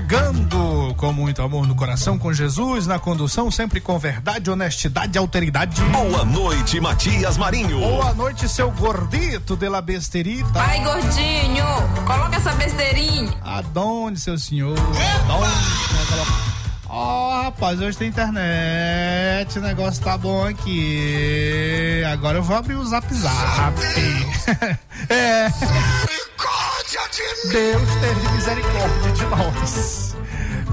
Chegando com muito amor no coração, com Jesus na condução, sempre com verdade, honestidade e alteridade. Boa noite, Matias Marinho. Boa noite, seu gordito de la besterita. Ai, gordinho, coloca essa besteirinha. Aonde, seu senhor? Ó, oh, rapaz, hoje tem internet, o negócio tá bom aqui. Agora eu vou abrir o zap zap. é. Deus teve misericórdia de nós.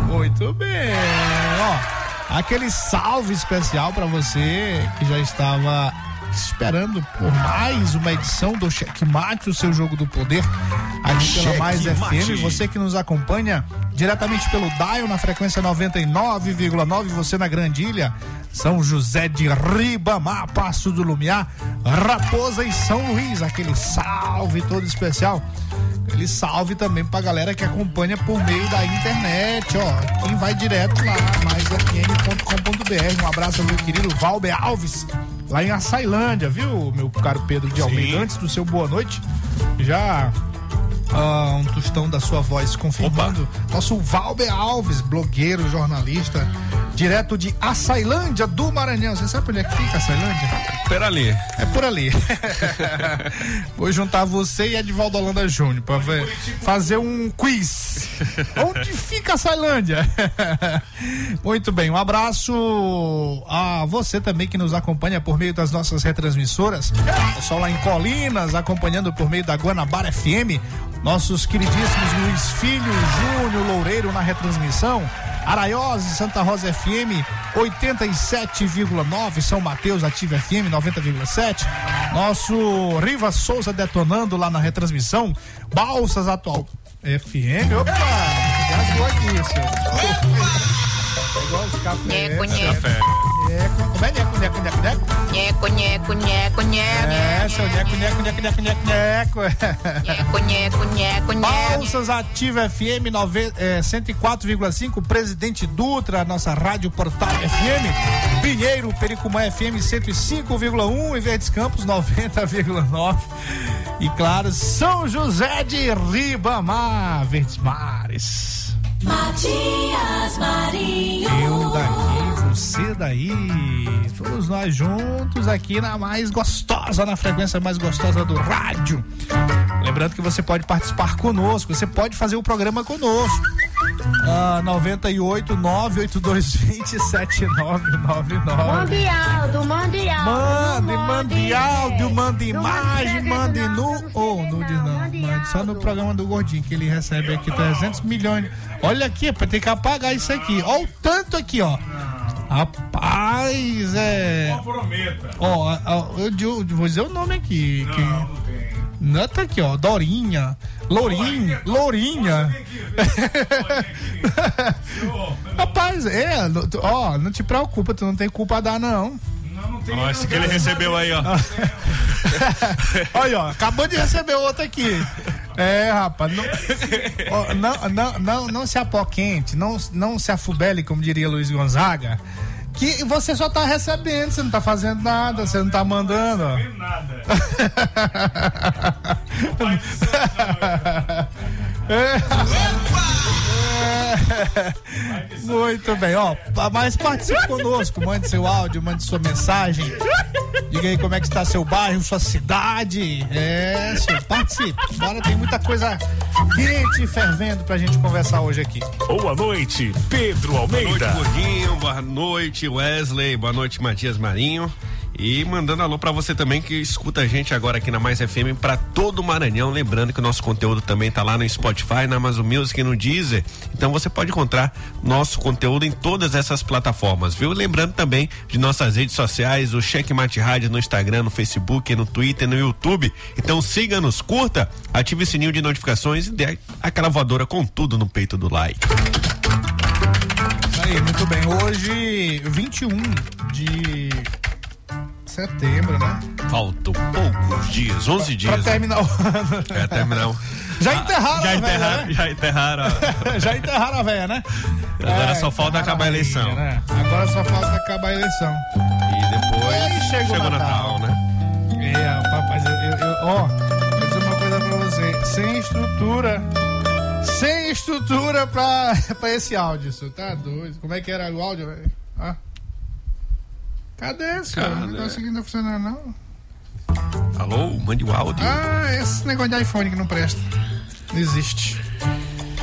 Muito bem. Ó, aquele salve especial para você que já estava esperando por mais uma edição do Checkmate, o seu jogo do poder, aqui pela Mais FM. Você que nos acompanha diretamente pelo Dial na frequência 99,9, você na Grandilha, São José de Ribamar, Passo do Lumiar, Raposa e São Luís, aquele salve todo especial. Ele salve também pra galera que acompanha por meio da internet, ó. Quem vai direto lá, maisfm.com.br. Um abraço meu querido Valber Alves, lá em Açailândia, viu, meu caro Pedro de Almeida? Antes do seu boa noite, já uh, um tostão da sua voz confirmando. Opa. Nosso Valber Alves, blogueiro, jornalista, direto de Açailândia do Maranhão. Você sabe onde é que fica Açailândia? Por ali. É por ali. Vou juntar você e Edvaldo Holanda Júnior para fazer um quiz. onde fica Açailândia? Muito bem, um abraço a você também que nos acompanha por meio das nossas retransmissoras. Pessoal lá em Colinas, acompanhando por meio da Guanabara FM. Nossos queridíssimos Luiz Filho, Júnior Loureiro na retransmissão. Araiose, Santa Rosa FM 87,9, São Mateus Ativa FM 90,7. Nosso Riva Souza detonando lá na retransmissão. Balsas Atual FM. Opa! Gasgou aqui, senhor. É igual os cafés. Nheco, nheco. Como é nheco, nheco, nheco, nheco? Nheco, nheco, nheco, nheco. É, seu nheco, nheco, nheco, nheco, nheco, nheco. Nheco, nheco, nheco, nheco. Balsas Ativa FM 104,5, Presidente Dutra, nossa rádio Portal FM. Pinheiro, Pericumã FM 105,1 e Verdes Campos 90,9. E claro, São José de Ribamar, Verdes Mares. Matias Marinho. Eu daqui, você daí. Todos nós juntos aqui na mais gostosa, na frequência mais gostosa do rádio. Lembrando que você pode participar conosco, você pode fazer o programa conosco. Ah, 98 98220 7999. Mande áudio, mande áudio. Mande, mande áudio, mande imagem, mande nu. Ou oh, nude não. Mande só no programa do Gordinho, que ele recebe aqui 300 milhões. Olha aqui, pra ter que apagar isso aqui. Olha o tanto aqui, ó. Rapaz, é. Não prometa. Ó, eu, eu, eu, vou dizer o nome aqui. Não, que... não tem. Não, tá aqui, ó. Dorinha. Lourinha. Lourinha. Rapaz, é, ó, não te preocupa, tu não tem culpa a dar, não. Ó, esse que ele recebeu aí, ó. Olha, ó, acabou de receber outro aqui. É, rapaz, não, ó, não, não, não, não se apoquente, não, não se afubele, como diria Luiz Gonzaga, que você só tá recebendo, você não tá fazendo nada, você não tá mandando, ó. Nada. Muito bem, ó. Mas participe conosco, mande seu áudio, mande sua mensagem. Diga aí como é que está seu bairro, sua cidade. É, senhor, participe. Bora, tem muita coisa quente e fervendo pra gente conversar hoje aqui. Boa noite, Pedro Boa noite, Almeida. Gordinho. Boa noite, Wesley. Boa noite, Matias Marinho. E mandando alô pra você também que escuta a gente agora aqui na Mais FM pra todo o Maranhão. Lembrando que o nosso conteúdo também tá lá no Spotify, na Amazon Music e no Deezer. Então você pode encontrar nosso conteúdo em todas essas plataformas, viu? Lembrando também de nossas redes sociais, o Checkmate Rádio no Instagram, no Facebook, no Twitter, no YouTube. Então siga-nos, curta, ative o sininho de notificações e dê aquela voadora com tudo no peito do like. Isso aí, muito bem. Hoje, 21 de setembro, né? Faltam poucos dias, 11 Pra dias. né? terminar o ano. É, terminar. Já enterraram Já a enterraram, velha, já enterraram. né? Já enterraram a velha, né? Agora só falta acabar a eleição. rainha, né? Agora só falta acabar a eleição. E depois Aí chega o o Natal. Natal, né? É, rapaz, eu, eu, eu- ó, vou dizer uma coisa pra você. Sem estrutura. Sem estrutura pra, pra esse áudio, senhor. Tá doido. Como é que era o áudio, velho? Ah. Cadê? O Cadê? negócio aqui não tá funcionando, não. Alô, mande o áudio. Ah, esse negócio de iPhone que não presta. Não existe.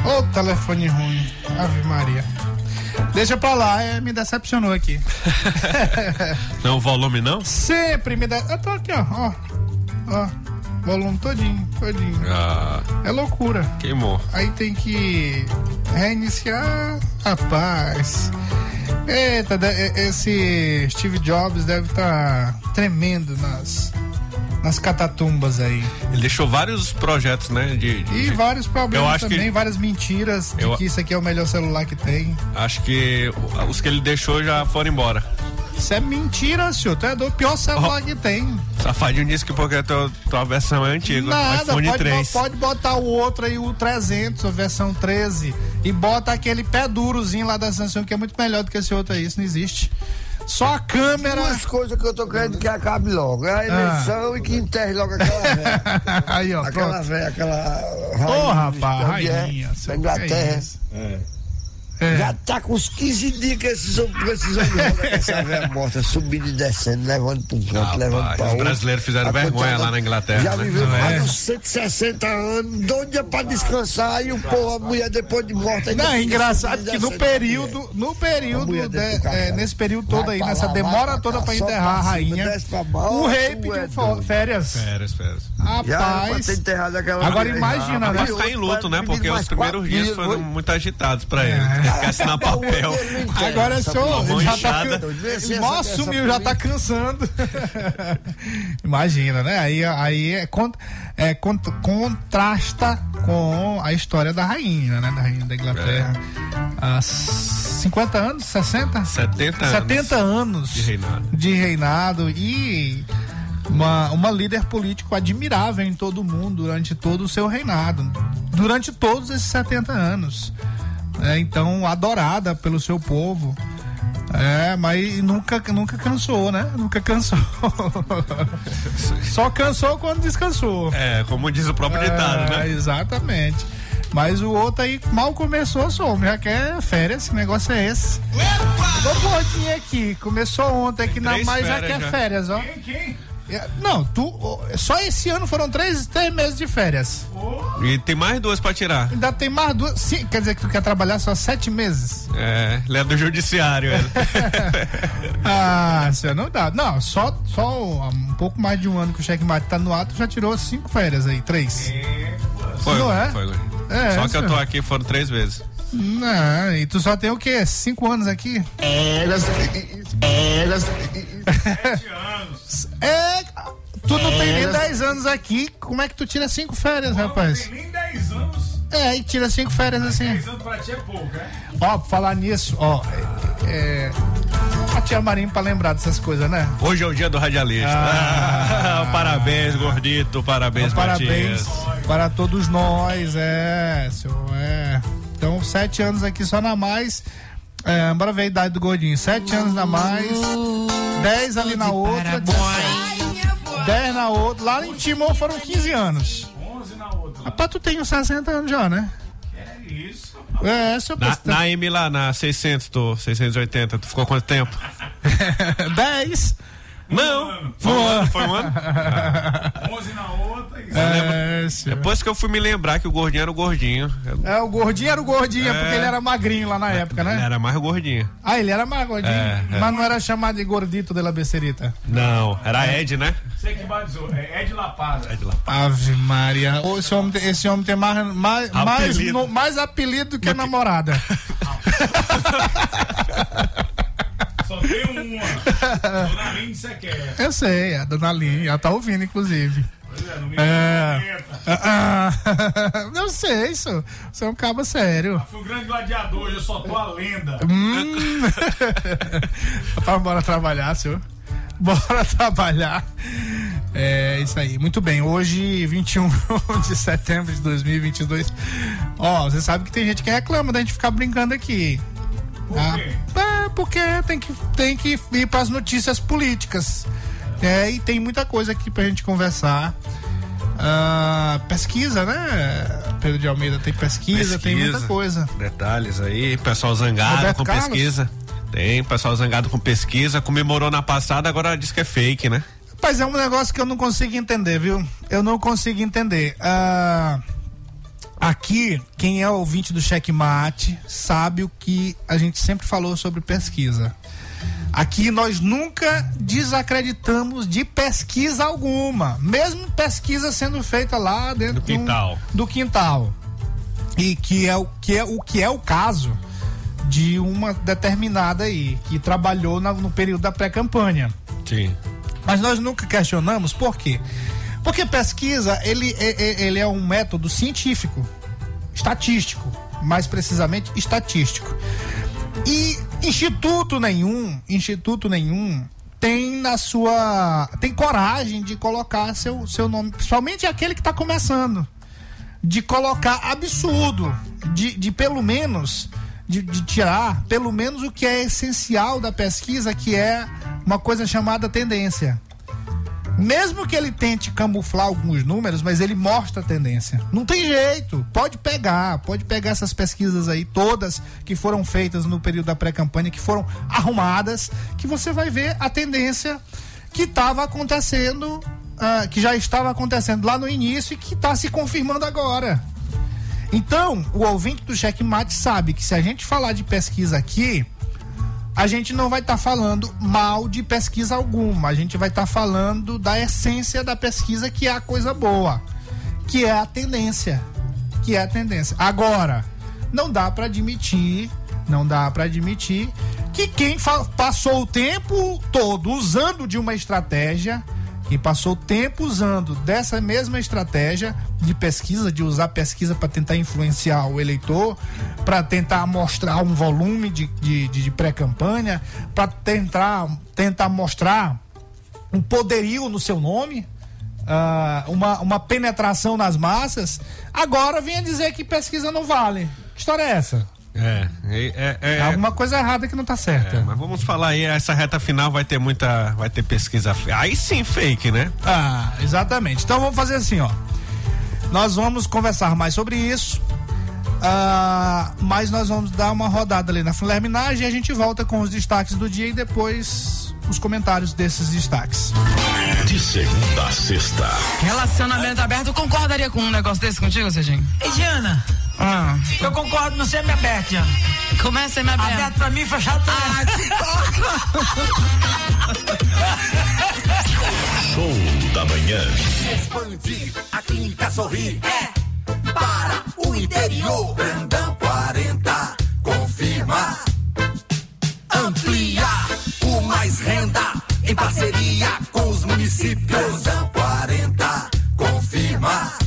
Ô, telefone ruim. Ave Maria. Deixa pra lá, é, me decepcionou aqui. Não, o volume não? Sempre me dá. Eu tô aqui, ó. Ó. Ó. Volume todinho, todinho. Ah, É loucura. queimou. Aí tem que reiniciar. Rapaz. Eita, esse Steve Jobs deve estar tremendo nas, nas catatumbas aí. Ele deixou vários projetos, né? De, de- E vários problemas acho que- também, várias mentiras de Eu- que isso aqui é o melhor celular que tem. Acho que os que ele deixou já foram embora. Isso é mentira, senhor. Tu é do pior celular que tem. Safadinho disse que porque a tua, tua versão é antiga. Nada, iPhone pode, 3. bo- pode botar o outro aí, o 300, a versão 13, e bota aquele pé durozinho lá da Samsung, que é muito melhor do que esse outro aí, isso não existe. Só a câmera. Duas coisas que eu tô querendo que acabe logo. É a eleição e que enterre logo aquela velha. aí, ó, aquela pronto. velha, aquela. Ô, rainha rapaz, é, rainha. Da Inglaterra. é? É. Já tá com uns 15 dias que esses homens precisam de roda essa velha morta, subindo e descendo, levando pra um canto, Rapaz, levando os outro. brasileiros fizeram A vergonha lá na Inglaterra, Já né? viveu é? mais de uns 160 anos, doida pra descansar, e o povo, a mulher depois de morta Não, é engraçado que no período, no período, de- carro. é, nesse período todo aí, nessa lá, demora toda só enterrar a rainha, o rei pediu é férias. Férias, férias. Rapaz, ter enterrado aquela Agora imagina, Ah, né? E ficar em luto, né? Porque os primeiros dias foram muito agitados pra ele. Tem que assinar papel. Agora essa o senhor já tá, inchada. Mal essa- assumiu, já tá cansando. Imagina, né? Aí, aí é, con- é con- contrasta com a história da rainha, né? Da rainha da Inglaterra. Há 50 anos, 60? 70 anos 70 anos de reinado. de reinado e uma, uma líder político admirável em todo o mundo durante todo o seu reinado, durante todos esses 70 anos. É, então, adorada pelo seu povo. É, mas nunca, nunca cansou, né? Nunca cansou. Só cansou quando descansou. É, como diz o próprio ditado, É, né? Exatamente. Mas o outro aí mal começou, só já quer férias, que negócio é esse? Ô gordinho aqui, começou ontem aqui, na, mas já quer já. férias, ó. É, Não, tu. Só esse ano foram três, três meses de férias. E tem mais duas pra tirar. Ainda tem mais duas. Sim, quer dizer que tu quer trabalhar só sete meses? É, é do judiciário. ele. Ah, senhor, não dá. Não, só, só um pouco mais de um ano que o checkmate tá no ato, já tirou cinco férias aí, três. Foi, Não é? foi. É, Só que eu tô senhor. aqui foram três vezes. Não, e tu só tem o quê? Cinco anos aqui? É, tu não tem nem 10 anos aqui, como é que tu tira cinco férias, rapaz? Nem 10 anos. É, e tira cinco férias assim. Pensando pra ti é pouco, é? Ó, pra falar nisso, ó. É, a tia Marinho pra lembrar dessas coisas, né? Hoje é o dia do radialista. Ah. parabéns, gordito. Parabéns, Parabéns Matias. para todos nós, é, senhor, é. Então, sete anos aqui só na mais. É, bora ver a idade do gordinho. Sete anos na mais, dez ali na outra, 17. dez na outra. Lá em Timor foram 15 anos. 11 na outra. Rapaz, tu tem uns 60 anos já, né? É isso. É, seu Na, pastor. na M lá, na 600, tô, 680, tu ficou quanto tempo? 10. Não, foi um ano, foi um ano. 11 na outra e É. Depois que eu fui me lembrar que o gordinho era o gordinho. É, o gordinho era o gordinho, É. porque ele era magrinho lá na época, Ele né? era mais o gordinho. Ah, ele era mais gordinho, É, é. mas não era chamado de gordito de la becerita. Não, era Ed, né? Você que batizou. É Ed Lapada. Ed lá. Ave Maria. Esse homem, tem- esse homem tem mais, mais, mais, Apelido. no- mais apelido do que namorada. Uma. Dona. Eu sei, a dona Linha, ela tá ouvindo, inclusive. Pois é, no meio É. Ah, ah, eu sei isso. Você é um cabo sério. Fui um grande gladiador, hoje eu só tô a lenda. Hum. Bora trabalhar, senhor. Bora trabalhar. É isso aí. Muito bem. Hoje, 21 de setembro de 2022. Ó, você sabe que tem gente que reclama da gente ficar brincando aqui. Por Ah, é, porque tem que, tem que ir para as notícias políticas. É, e tem muita coisa aqui pra gente conversar. Ah, pesquisa, né? Pedro de Almeida tem pesquisa, tem muita Pesquisa. coisa. Detalhes aí, pessoal zangado Roberto com Carlos? pesquisa. Tem, pessoal zangado com pesquisa, comemorou na passada, agora diz que é fake, né? Mas é um negócio que eu não consigo entender, viu? Eu não consigo entender. Ah, aqui, quem é ouvinte do Checkmate sabe o que a gente sempre falou sobre pesquisa. Aqui nós nunca desacreditamos de pesquisa alguma, mesmo pesquisa sendo feita lá dentro Do de um- quintal. do quintal. E que é o que é o que é o caso de uma determinada aí que trabalhou na- no período da pré-campanha. Sim. Mas nós nunca questionamos por quê? Porque pesquisa, ele, é- é- ele é um método científico, estatístico, mais precisamente estatístico. E instituto nenhum, instituto nenhum tem na sua tem coragem de colocar seu, seu nome, principalmente aquele que está começando, de colocar absurdo, de, de pelo menos de, de tirar pelo menos o que é essencial da pesquisa, que é uma coisa chamada tendência. Mesmo que ele tente camuflar alguns números, mas ele mostra a tendência. Não tem jeito. Pode pegar, pode pegar essas pesquisas aí, todas que foram feitas no período da pré-campanha, que foram arrumadas, que você vai ver a tendência que estava acontecendo, ah, que já estava acontecendo lá no início e que está se confirmando agora. Então, o ouvinte do Checkmate sabe que se a gente falar de pesquisa aqui, a gente não vai estar falando mal de pesquisa alguma, a gente vai estar falando da essência da pesquisa, que é a coisa boa, que é a tendência, que é a tendência. Agora, não dá para admitir, não dá para admitir que quem passou o tempo todo usando de uma estratégia, quem passou tempo usando dessa mesma estratégia de pesquisa, de usar pesquisa para tentar influenciar o eleitor, para tentar mostrar um volume de, de, de- pré-campanha, para tentar, tentar mostrar um poderio no seu nome, ah, uma, uma penetração nas massas, agora venha dizer que pesquisa não vale. Que história é essa? É, é, é, É alguma coisa errada que não tá certa. é, mas vamos falar aí, essa reta final vai ter muita, vai ter pesquisa, aí sim fake, né? Ah, exatamente. Então vamos fazer assim, ó. Nós vamos conversar mais sobre isso. Ah, mas nós vamos dar uma rodada ali na Flerminagem e a gente volta com os destaques do dia e depois os comentários desses destaques. De segunda a sexta. Relacionamento aberto, eu concordaria com um negócio desse contigo, Serginho? Ei, Diana, Ah, eu concordo, não sei me aberto, Diana. começa aí, minha Aberto pra mim, fechado pra Ah, te Show da manhã. Expandir, a clínica sorri. É para o interior. Brandão 40, confirma. Ampliar o mais renda em parceria com os municípios. Brandão 40, confirma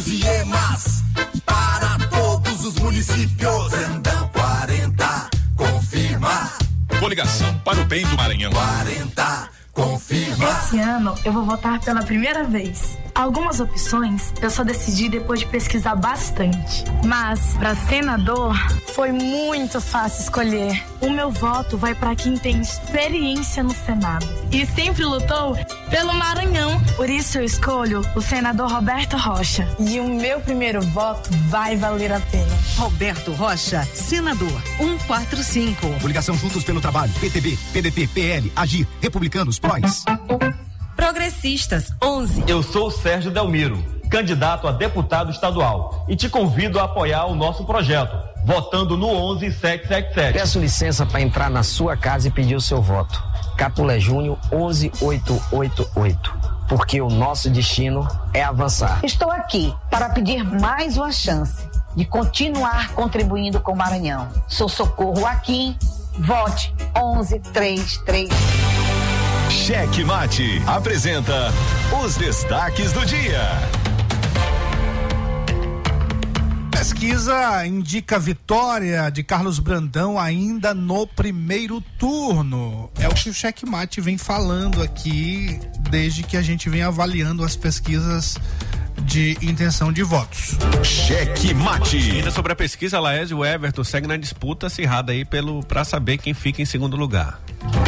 são diemas para todos os municípios. Brandão 40, confirma. Coligação para o bem do Maranhão. 40. Confirma. Esse ano eu vou votar pela primeira vez. Algumas opções eu só decidi depois de pesquisar bastante. Mas para senador foi muito fácil escolher. O meu voto vai para quem tem experiência no Senado e sempre lutou pelo Maranhão. Por isso eu escolho o senador Roberto Rocha. E o meu primeiro voto vai valer a pena. Roberto Rocha, senador 145. Coligação Juntos pelo Trabalho, PTB, PDT, PL, Agir, Republicanos, Progressistas 11. Eu sou o Sérgio Delmiro, candidato a deputado estadual, e te convido a apoiar o nosso projeto, votando no 11777. Peço licença para entrar na sua casa e pedir o seu voto. Capulé Júnior 11888. Porque o nosso destino é avançar. Estou aqui para pedir mais uma chance de continuar contribuindo com o Maranhão. Sou Socorro Aquim. Vote 1133. Cheque Mate apresenta os destaques do dia. Pesquisa indica vitória de Carlos Brandão ainda no primeiro turno. É o que o Cheque Mate vem falando aqui desde que a gente vem avaliando as pesquisas de intenção de votos. Cheque Mate. Ainda sobre a pesquisa, Laésio e o Everton segue na disputa acirrada aí pelo para saber quem fica em segundo lugar.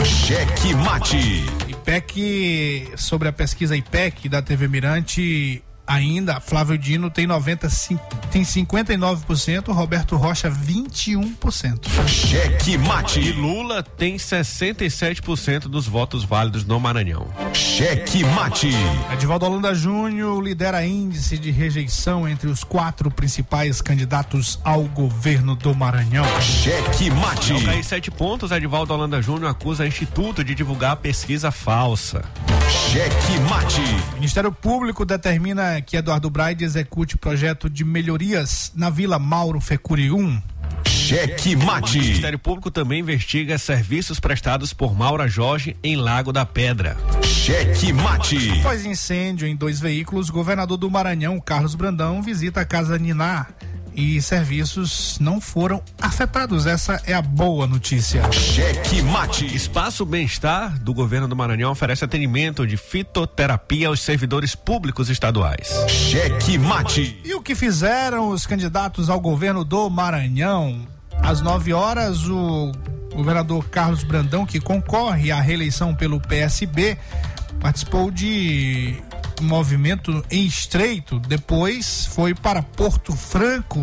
Cheque Mate. IPEC, sobre a pesquisa IPEC da TV Mirante, ainda, Flávio Dino tem 90, tem 59%, Roberto Rocha 21%. Cheque Mate. E Lula tem 67% dos votos válidos no Maranhão. Cheque Mate. Edivaldo Holanda Júnior lidera índice de rejeição entre os quatro principais candidatos ao governo do Maranhão. Cheque Mate. Ao cair sete pontos, Edivaldo Holanda Júnior acusa o Instituto de divulgar pesquisa falsa. Cheque Mate. Ministério Público determina que Eduardo Braide execute projeto de melhorias na Vila Mauro Fecuri 1. Cheque Mate. O Ministério Público também investiga serviços prestados por Maura Jorge em Lago da Pedra. Cheque Mate. Após incêndio em dois veículos, governador do Maranhão, Carlos Brandão, visita a Casa Niná e serviços não foram afetados. Essa é a boa notícia. Cheque Mate. Espaço Bem-Estar do governo do Maranhão oferece atendimento de fitoterapia aos servidores públicos estaduais. Cheque Mate. E o que fizeram os candidatos ao governo do Maranhão? Às 9 horas, o governador Carlos Brandão, que concorre à reeleição pelo PSB, participou de movimento em estreito. Depois foi para Porto Franco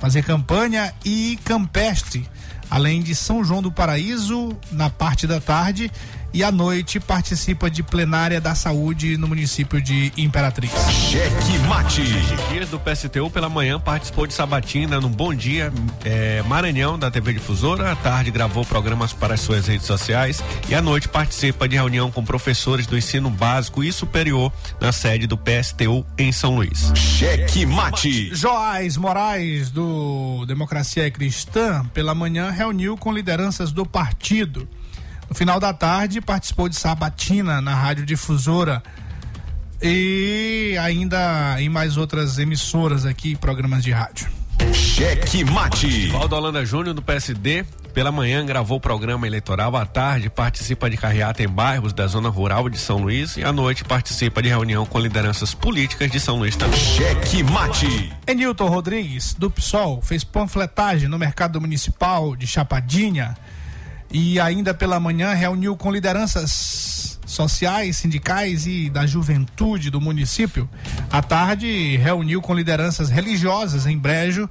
fazer campanha e Campestre, além de São João do Paraíso na parte da tarde e à noite participa de plenária da saúde no município de Imperatriz. Cheque Mate. Dias do PSTU pela manhã participou de sabatina no Bom Dia eh, Maranhão da TV Difusora. À tarde gravou programas para as suas redes sociais e à noite participa de reunião com professores do ensino básico e superior na sede do PSTU em São Luís. Cheque Mate. Joás Moraes do Democracia Cristã pela manhã reuniu com lideranças do partido. No final da tarde, participou de sabatina na Rádio Difusora e ainda em mais outras emissoras aqui, programas de rádio. Cheque Mate. Valdo Holanda Júnior do PSD pela manhã gravou o programa eleitoral, à tarde participa de carreata em bairros da zona rural de São Luís e à noite participa de reunião com lideranças políticas de São Luís também. Cheque Mate. Enilton Rodrigues, do PSOL, fez panfletagem no mercado municipal de Chapadinha e ainda pela manhã reuniu com lideranças sociais, sindicais e da juventude do município. À tarde, reuniu com lideranças religiosas em Brejo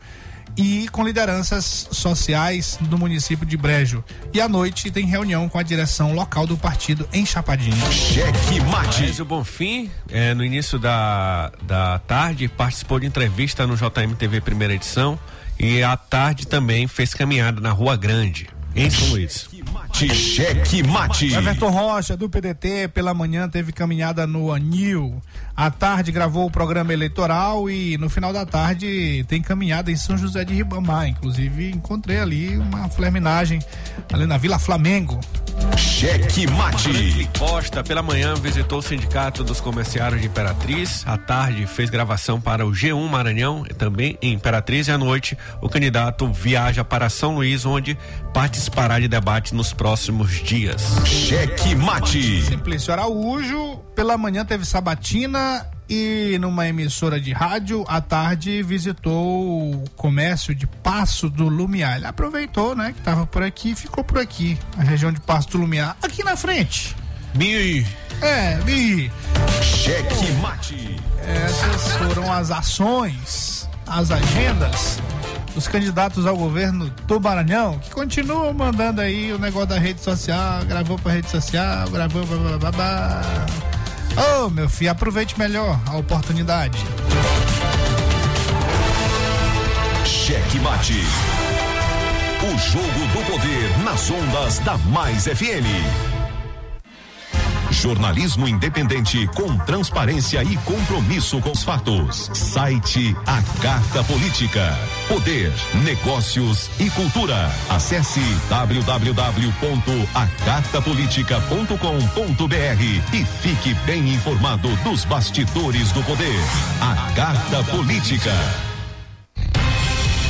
e com lideranças sociais do município de Brejo. E à noite tem reunião com a direção local do partido em Chapadinha. Cheque Mate. Mas o Bonfim, eh, no início da, da tarde, participou de entrevista no JMTV primeira edição e à tarde também fez caminhada na Rua Grande em São Luís. Cheque Mate. Everton Rocha, do PDT, pela manhã teve caminhada no Anil. À tarde gravou o programa eleitoral e no final da tarde tem caminhada em São José de Ribamar. Inclusive encontrei ali uma flerminagem ali na Vila Flamengo. Cheque Mate. Costa, pela manhã, visitou o Sindicato dos Comerciários de Imperatriz. À tarde, fez gravação para o G1 Maranhão, também em Imperatriz. E à noite, o candidato viaja para São Luís, onde participará de debate nos próximos dias. Cheque Mate. Simplício Araújo, pela manhã teve sabatina e numa emissora de rádio, à tarde visitou o comércio de Passo do Lumiar. Ele aproveitou, né, que estava por aqui e ficou por aqui, a região de Passo do Lumiar, aqui na frente. Mi. É, Mi. Cheque Mate. Essas foram as ações, as agendas dos candidatos ao governo do Maranhão, que continuam mandando aí o negócio da rede social, gravou pra rede social, gravou blá blá blá. Ô, oh, meu filho, aproveite melhor a oportunidade. Cheque Mate. O jogo do poder nas ondas da Mais FM. Jornalismo independente com transparência e compromisso com os fatos. Site A Carta Política. Poder, negócios e cultura. Acesse www.acartapolitica.com.br e fique bem informado dos bastidores do poder. A Carta Política.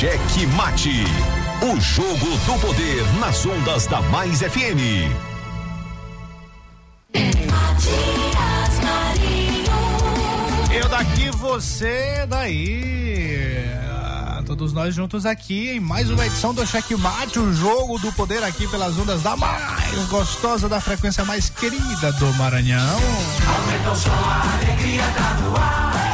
Cheque Mate. O jogo do poder nas ondas da Mais FM. Eu daqui, você daí. Todos nós juntos aqui em mais uma edição do Cheque Mate, o jogo do poder aqui pelas ondas da mais gostosa, da frequência mais querida do Maranhão. Aumenta o som, a alegria tá no ar.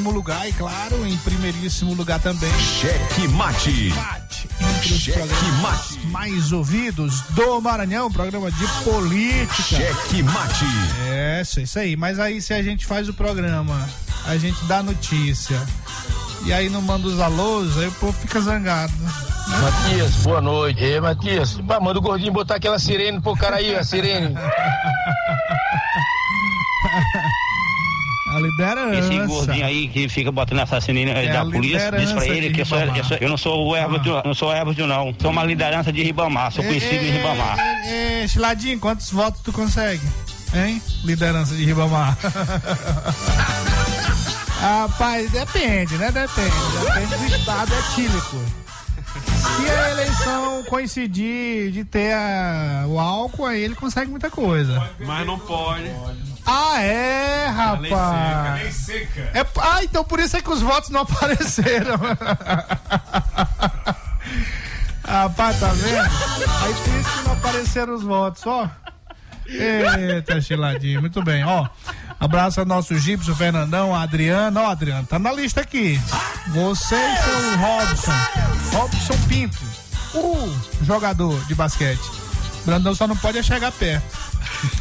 Primeiríssimo lugar e claro, em primeiríssimo lugar também. Cheque Mate. Cheque Mate. mais ouvidos do Maranhão, programa de política. Cheque Mate. É, isso, isso aí. Mas aí se a gente faz o programa, a gente dá notícia. E aí não manda os alôs, aí o povo fica zangado. Matias, boa noite. Ei, Matias, pá, manda o gordinho botar aquela sirene pro cara aí, a sirene. A liderança. Esse gordinho aí que fica botando assassino É da polícia, diz pra ele de que eu sou, eu, sou, eu não sou o árbitro, não sou árbitro não. Sou uma liderança de Ribamar, sou conhecido em Ribamar. É, Chiladinho, quantos votos tu consegue? Hein? Liderança de Ribamar. Rapaz, depende, né? Depende. Depende do estado etílico. Se a eleição coincidir de ter a- o álcool, aí ele consegue muita coisa. Mas não pode. Ah, é, rapaz. Lei seca. É, ah, então por isso é que os votos não apareceram. Rapaz, tá vendo? Aí por isso que não apareceram os votos, ó. Eita, chiladinho, muito bem, ó. Abraço ao nosso Gibson, Fernandão, a Adriana. Ó, Adriana, tá na lista aqui. Você e seu Robson. Robson Pinto, o jogador de basquete. Brandão só não pode chegar perto.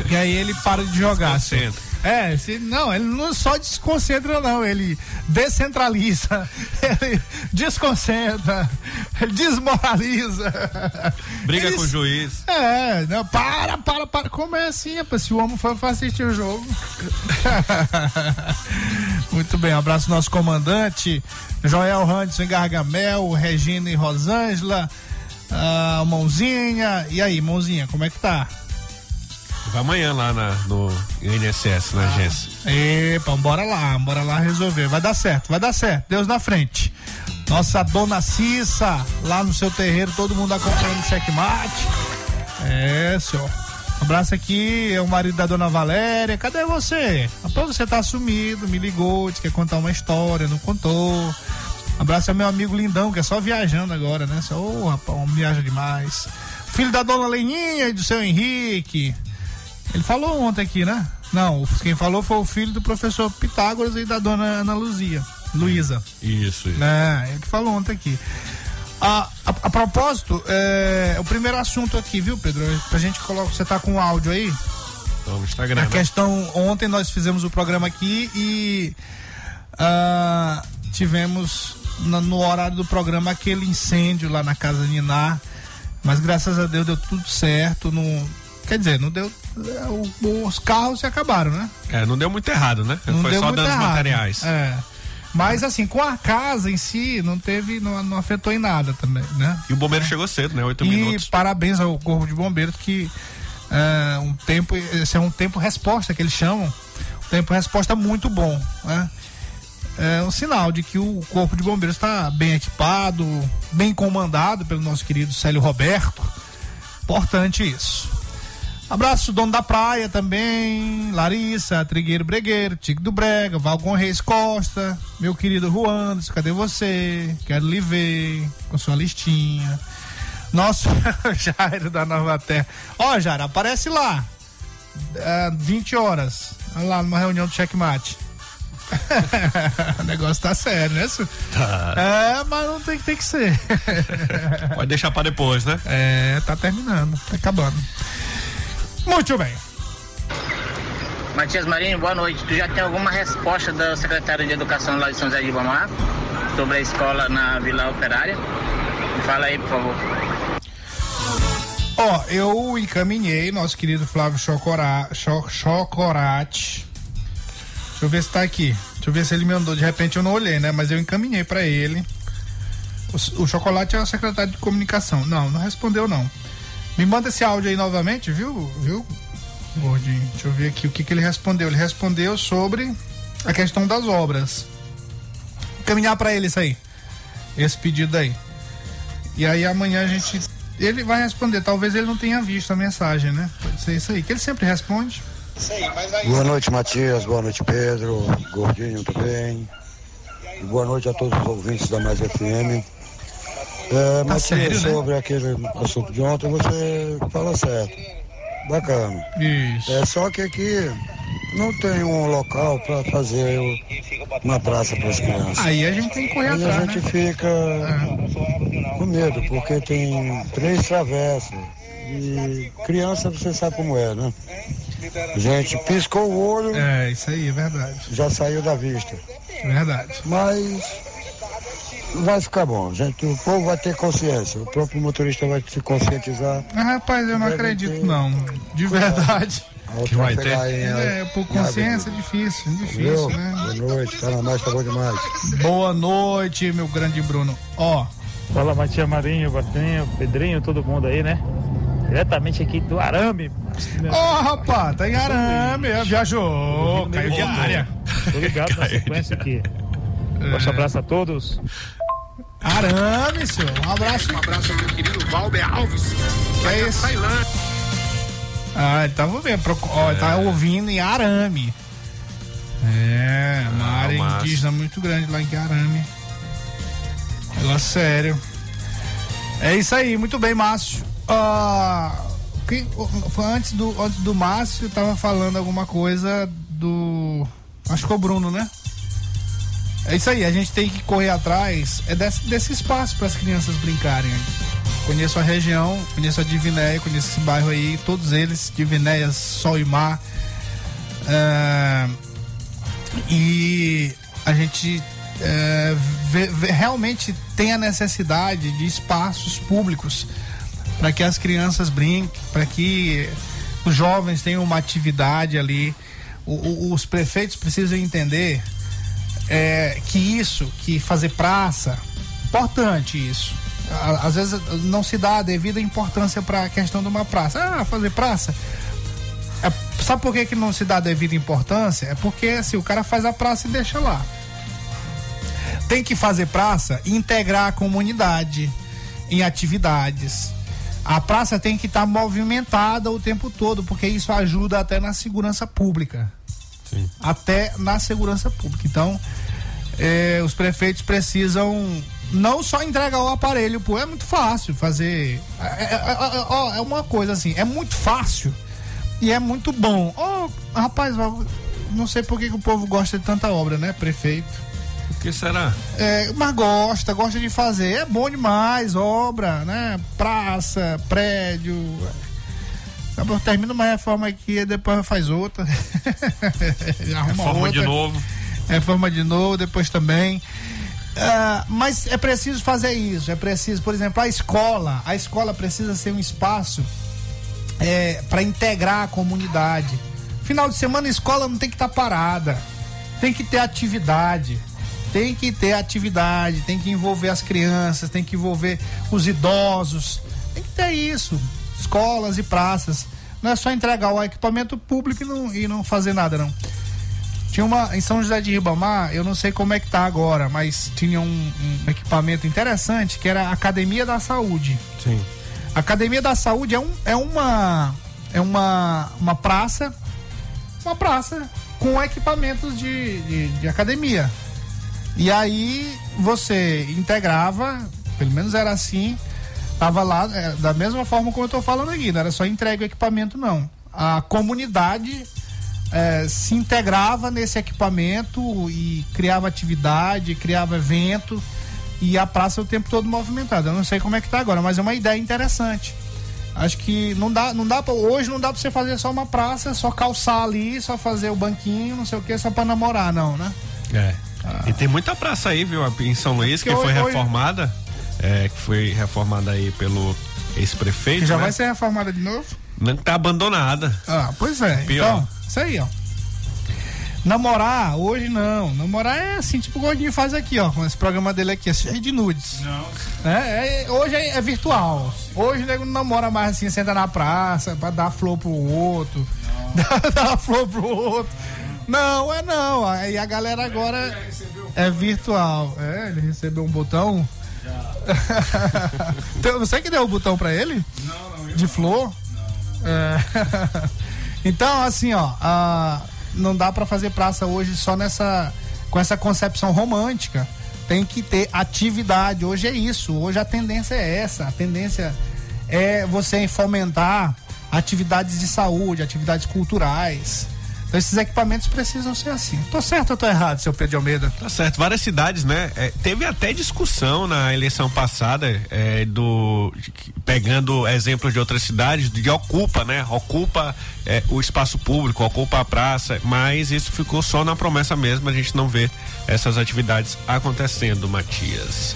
E aí ele para de jogar. assim. É, se, não, ele não só desconcentra, não, ele descentraliza, ele desconcentra, ele desmoraliza. Briga Ele- com o juiz. É, não, para, para, para. Como é assim, rapaz? Se o homem for assistir o jogo. Muito bem, um abraço nosso comandante, Joel Hanson em Gargamel, Regina e Rosângela, ah, Mãozinha. E aí, Mãozinha, como é que tá? Vai amanhã lá na, no INSS, na agência. Epa, bora lá, bora lá resolver. Vai dar certo, vai dar certo. Deus na frente. Nossa dona Cissa, lá no seu terreiro, todo mundo acompanhando o checkmate. É, senhor. Abraço aqui, é o marido da dona Valéria. Cadê você? Rapaz, você tá sumido, me ligou, disse que ia contar uma história, não contou. Abraço ao meu amigo Lindão, que é só viajando agora, né? Ô, oh, rapaz, um viaja demais. Filho da dona Leninha e do seu Henrique. Ele falou ontem aqui, né? Não, quem falou foi o filho do professor Pitágoras e da dona Ana Luzia. Luísa. Isso, isso. É, ele que falou ontem aqui. A, a, a propósito, é, o primeiro assunto aqui, viu, Pedro? Pra gente colocar. Você tá com o áudio aí? Então, no Instagram. A né? questão, ontem nós fizemos o programa aqui e ah, tivemos no, no horário do programa aquele incêndio lá na casa Niná. Mas graças a Deus deu tudo certo. Não, quer dizer, não deu. É, o- os carros se acabaram, né? É, não deu muito errado, né? Não Foi só danos errado. materiais. É. Mas assim, com a casa em si, não teve, não, não afetou em nada também, né? E o bombeiro chegou cedo, né? Oito e minutos. parabéns ao Corpo de Bombeiros que é, um tempo, esse é um tempo resposta que eles chamam, um tempo resposta muito bom, né? É um sinal de que o Corpo de Bombeiros está bem equipado, bem comandado pelo nosso querido Célio Roberto. Importante isso. Abraço, dono da praia também, Larissa, Trigueiro Bregueiro, Tico do Brega, Valgon Reis Costa, meu querido Juan, disse, cadê você? Quero lhe ver com sua listinha. Nosso Jairo da Nova Terra. Ó, Jairo, aparece lá. ah, 20 horas. Lá numa reunião do checkmate. o negócio tá sério, né? Tá. É, mas não tem, tem que ser. Pode deixar pra depois, né? É, tá terminando, tá acabando. Muito bem. Matias Marinho, boa noite. Tu já tem alguma resposta da secretária de Educação lá de São José de Ibamar sobre a escola na Vila Operária? Fala aí, por favor. Ó, eu encaminhei nosso querido Flávio Chocora, Cho- Chocorate. Deixa eu ver se tá aqui. Deixa eu ver se ele me mandou. De repente eu não olhei, né? Mas eu encaminhei pra ele. O, o Chocolate é o secretário de comunicação. Não, não respondeu não. Me manda esse áudio aí novamente, viu? Viu? Gordinho. Deixa eu ver aqui o que, que ele respondeu. Ele respondeu sobre a questão das obras. Encaminhar pra ele isso aí. Esse pedido aí. E aí amanhã a gente. Ele vai responder. Talvez ele não tenha visto a mensagem, né? Pode ser isso aí. Que ele sempre responde. Boa noite, Matias. Boa noite, Pedro. Gordinho também. E boa noite a todos os ouvintes da Mais FM. É, Matias, sério, né? sobre aquele assunto de ontem, você fala certo. Bacana. Isso. É só que aqui não tem um local para fazer uma praça para as crianças. Aí a gente tem que correr Aí atrás, a gente né? fica com medo, porque tem três travessas. E criança você sabe como é, né? Gente, piscou o olho. É, isso aí, é verdade. Já saiu da vista. Verdade. Mas vai ficar bom, gente. O povo vai ter consciência. O próprio motorista vai se conscientizar. Mas, rapaz, eu não acredito, ter. não. De verdade. Ao trafegar em- É, por consciência é difícil, difícil, né? Boa noite, tá na mais, tá bom demais. Boa noite, meu grande Bruno. Ó, Fala Matias Marinho, Batinho, Pedrinho, todo mundo aí, né? Diretamente aqui do Arame. ó, rapaz, tá em arame, viajou, caiu de área. Tô ligado na sequência aqui. Forte abraço a todos. Arame, senhor. Um abraço. Um abraço ao meu querido Valber Alves. Que é isso? Ah, ele tava vendo, ó, ele tá ouvindo em arame. É, uma área massa. indígena muito grande lá em Arame. Negócio sério. É isso aí, muito bem, Márcio. Ah, quem- foi antes do, antes do Márcio, eu tava falando alguma coisa do. Acho que o Bruno, né? É isso aí, a gente tem que correr atrás é desse, desse espaço para as crianças brincarem. Conheço a região, conheço a Divinéia, conheço esse bairro aí, todos eles, Divinéia, Sol e Mar. É, e a gente é, vê- vê- realmente tem a necessidade de espaços públicos para que as crianças brinquem, para que os jovens tenham uma atividade ali. O- o- os prefeitos precisam entender é, que isso, que fazer praça, importante isso. Às vezes não se dá a devida importância para a questão de uma praça. Ah, fazer praça. É, sabe por que, que não se dá a devida importância? É porque assim, o cara faz a praça e deixa lá. Tem que fazer praça e integrar a comunidade em atividades. A praça tem que estar movimentada o tempo todo, porque isso ajuda até na segurança pública. Sim. Até na segurança pública. Então, eh, os prefeitos precisam não só entregar o aparelho, pô, é muito fácil fazer. É, é- é- é uma coisa assim, é muito fácil e é muito bom. Ó, rapaz, não sei por que, que o povo gosta de tanta obra, né, prefeito? O que será? É, mas gosta, gosta de fazer. É bom demais, obra, né? Praça, prédio. Termina uma reforma aqui e depois faz outra. Arruma Reforma de outra. novo. Reforma de novo, depois também. Ah, mas é preciso fazer isso. É preciso, por exemplo, a escola. A escola precisa ser um espaço para integrar a comunidade. Final de semana a escola não tem que estar parada. Tem que ter atividade. Tem que ter atividade, tem que envolver as crianças, tem que envolver os idosos. Tem que ter isso. Escolas e praças. Não é só entregar o equipamento público e não, e não fazer nada, não. Tinha uma em São José de Ribamar, eu não sei como é que tá agora, mas tinha um, um equipamento interessante que era a Academia da Saúde. Sim. A Academia da Saúde é, um, é uma é uma, uma praça, uma praça com equipamentos de, de, de academia. E aí você integrava, pelo menos era assim, tava lá é, da mesma forma como eu tô falando aqui, não era só entrega o equipamento não. A comunidade é, se integrava nesse equipamento e criava atividade, criava evento e a praça o tempo todo movimentada. Eu não sei como é que tá agora, mas é uma ideia interessante. Acho que não dá, não dá pra, hoje não dá para você fazer só uma praça, só calçar ali, só fazer o banquinho, não sei o que, só para namorar, não, né? É. E tem muita praça aí, viu, em São Luís, que Que foi hoje- reformada. É, que foi reformada aí pelo ex-prefeito. Já né? vai ser reformada de novo? Não tá abandonada. Ah, pois é. Pior. Então, isso aí, ó. Namorar, hoje não. Namorar é assim, tipo o Gordinho faz aqui, ó, com esse programa dele aqui, é cheio de nudes. Não. É, é- hoje é, é virtual. Hoje o nego não namora mais assim, senta na praça pra dar flor pro outro. Dar, dar flor pro outro. Não, é não. Aí a galera agora é virtual. É, ele recebeu um botão. Então, Você que deu o botão pra ele? Não, não. De flor? É. então, assim, ó, não dá pra fazer praça hoje só nessa com essa concepção romântica. Tem que ter atividade. Hoje é isso. Hoje a tendência é essa. A tendência é você fomentar atividades de saúde, atividades culturais. Então esses equipamentos precisam ser assim. Tô certo ou tô errado, seu Pedro de Almeida? Tá certo, várias cidades, né? É, teve até discussão na eleição passada é, do pegando exemplos de outras cidades de ocupa, né? Ocupa é, o espaço público, ocupa a praça, mas isso ficou só na promessa mesmo. A gente não vê essas atividades acontecendo, Matias.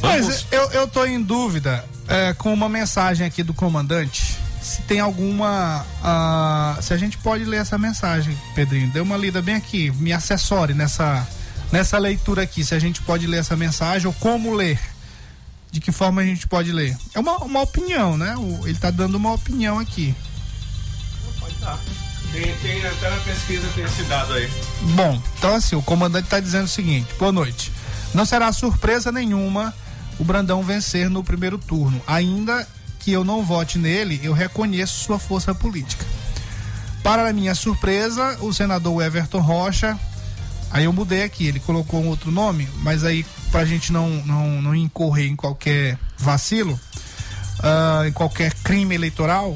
Vamos- Mas eu, eu tô em dúvida é, com uma mensagem aqui do comandante. Se tem alguma. ah, se a gente pode ler essa mensagem, Pedrinho. Dê uma lida bem aqui. Me assessore nessa, nessa leitura aqui. Se a gente pode ler essa mensagem ou como ler. De que forma a gente pode ler? É uma, uma opinião, né? O- ele tá dando uma opinião aqui. Pode dar. Tem, tem até na pesquisa tem esse dado aí. Bom, então assim, o comandante está dizendo o seguinte: boa noite. Não será surpresa nenhuma o Brandão vencer no primeiro turno. Ainda que eu não vote nele, eu reconheço sua força política. Para minha surpresa, o senador Everton Rocha, aí eu mudei aqui, ele colocou um outro nome, mas aí pra gente não, não, não incorrer em qualquer vacilo, ah, em qualquer crime eleitoral,